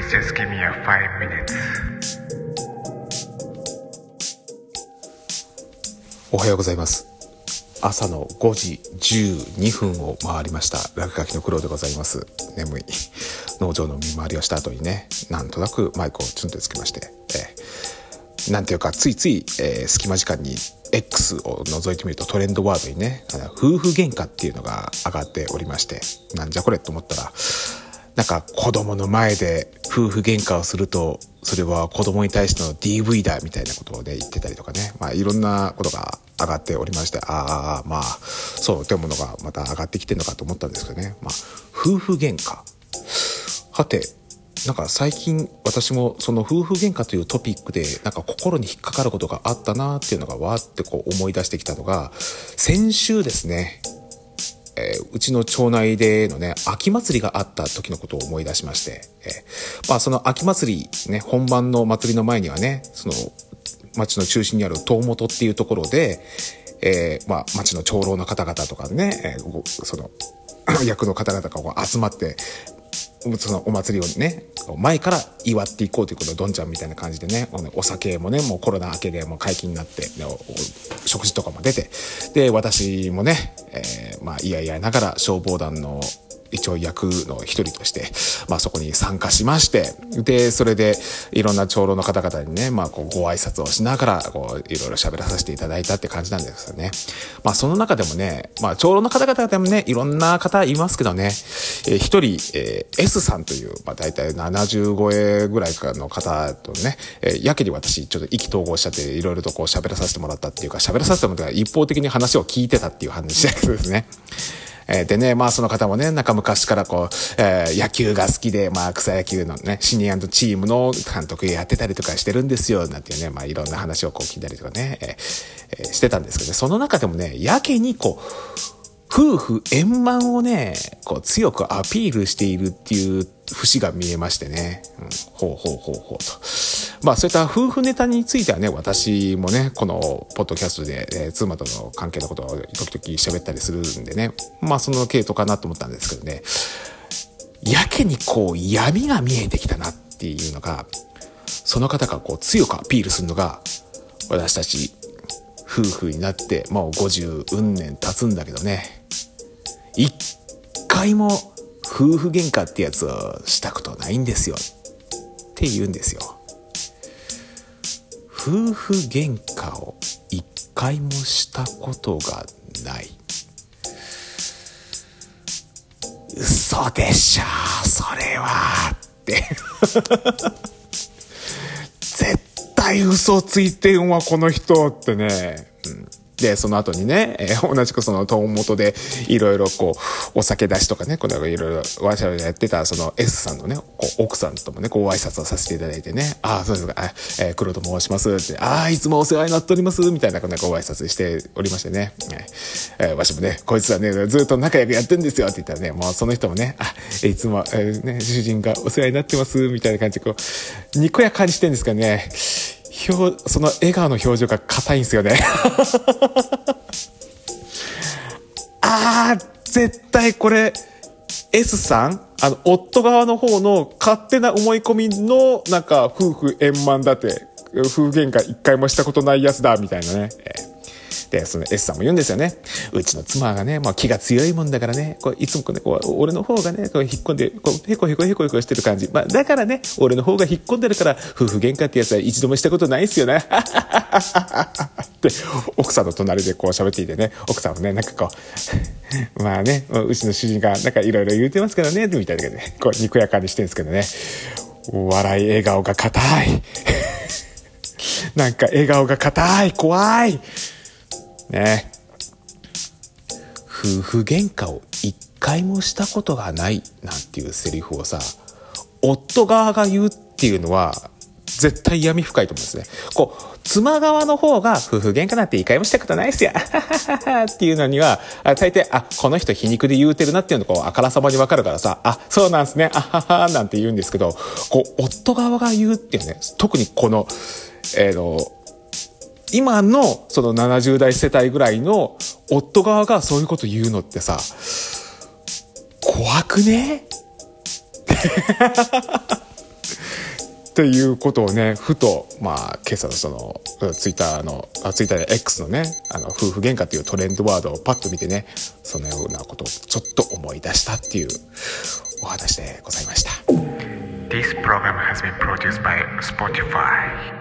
Please just give me a five minutes. おはようございます。朝の5時12分を回りました。落書きの苦労でございます。眠い。農場の見回りをした後にね、なんとなくマイクをチュンとつけまして、えーなんていうか、ついつい、えー隙間時間に X を覗いてみるとトレンドワードにね、夫婦喧嘩っていうのが上がっておりまして、なんじゃこれと思ったら、なんか子供の前で夫婦喧嘩をすると、それは子供に対しての DV だみたいなことをね、言ってたりとかね。まあいろんなことが上がっておりまして、ああ、まあ、そうというものがまた上がってきてるのかと思ったんですけどね。まあ、夫婦喧嘩。はて、なんか最近私もその夫婦喧嘩というトピックでなんか心に引っかかることがあったなっていうのがわーってこう思い出してきたのが、先週ですね、えーうちの町内でのね、秋祭りがあった時のことを思い出しまして、えーまあその秋祭り、ね、本番の祭りの前にはね、その町の中心にある遠本っていうところで、えーまあ町の長老の方々とかね、えーその、役の方々が集まって、そのお祭りをね、前から祝っていこうということをどんちゃんみたいな感じでね、お酒もね、もうコロナ明けでもう解禁になって、食事とかも出て、で、私もね、えーまあ、いやいやながら消防団の一応役の一人として、まあそこに参加しまして、で、それでいろんな長老の方々にね、まあこうご挨拶をしながら、こういろいろ喋らさせていただいたって感じなんですよね。まあその中でもね、まあ長老の方々でもね、いろんな方いますけどね、えー一人、えー S さんという、まあ大体70超えぐらいかの方とね、えーやけに私ちょっと意気投合しちゃっていろいろとこう喋らさせてもらったっていうか、喋らさせてもらった一方的に話を聞いてたっていう話だけどですね。えーでね、まあその方もね、なんか昔からこう、えー野球が好きで、まあ草野球のね、シニアのチームの監督やってたりとかしてるんですよ、なんていうね、まあいろんな話をこう聞いたりとかね、えーしてたんですけどね、その中でもね、やけにこう、夫婦円満をね、こう強くアピールしているっていう節が見えましてね。うん、ほうほうほうほうと。まあそういった夫婦ネタについてはね、私もね、このポッドキャストで、えー妻との関係のことを時々喋ったりするんでね。まあその系統かなと思ったんですけどね。やけにこう闇が見えてきたなっていうのが、その方がこう強くアピールするのが、私たち夫婦になってもう50運年経つんだけどね。一回も夫婦喧嘩ってやつをしたことないんですよ。って言うんですよ。夫婦喧嘩を一回もしたことがない。嘘でしょ、それは。って。対嘘ついてんわ、この人ってね。うん。で、その後にね、えー同じくその、東元で、いろいろこう、お酒出しとかね、このいろいろ、わしゃわしゃやってた、その S さんのね、こう奥さんともね、ご挨拶をさせていただいてね、ああ、そうですか、えー黒と申しますって、ああ、いつもお世話になっております、みたいな、このご挨拶しておりましてね、えーえーわしもね、こいつはね、ずっと仲良くやってんですよって言ったらね、もうその人もね、あ、いつも、えーね、主人がお世話になってます、みたいな感じで、こう、にこやかにしてんですかね、表、その笑顔の表情が硬いんですよね。あー、絶対これ、S さん？あの、夫側の方の勝手な思い込みの、なんか、夫婦円満だって、夫婦喧嘩一回もしたことないやつだ、みたいなね。で、その S さんも言うんですよね。うちの妻がね、まあ気が強いもんだからね、こういつもこうね、こう俺の方がね、こう引っ込んで、こう、へこへこへこへこしてる感じ。まあだからね、俺の方が引っ込んでるから、夫婦喧嘩ってやつは一度もしたことないっすよね。って、奥さんの隣でこう喋っていてね、奥さんもね、なんかこう、まあね、うちの主人がなんかいろいろ言うてますからね、みたいなね、こう、にこやかにしてるんですけどね、笑い笑顔が硬い。なんか笑顔が硬い、怖い。ね夫婦喧嘩を一回もしたことがないなんていうセリフをさ、夫側が言うっていうのは、絶対闇深いと思うんですね。こう、妻側の方が夫婦喧嘩なんて一回もしたことないっすよ。っていうのには、大抵、あ、この人皮肉で言うてるなっていうのがこうあからさまにわかるからさ、あ、そうなんすね、あははなんて言うんですけど、こう、夫側が言うっていうね、特にこの、えーの、今のその70代世帯ぐらいの夫側がそういうこと言うのってさ、怖くね？っていうことをね、ふと、まあ、今朝のその、ツイッターの、あツイッターで X のね、あの、夫婦喧嘩っていうトレンドワードをパッと見てね、そのようなことをちょっと思い出したっていうお話でございました。This program has been produced by Spotify.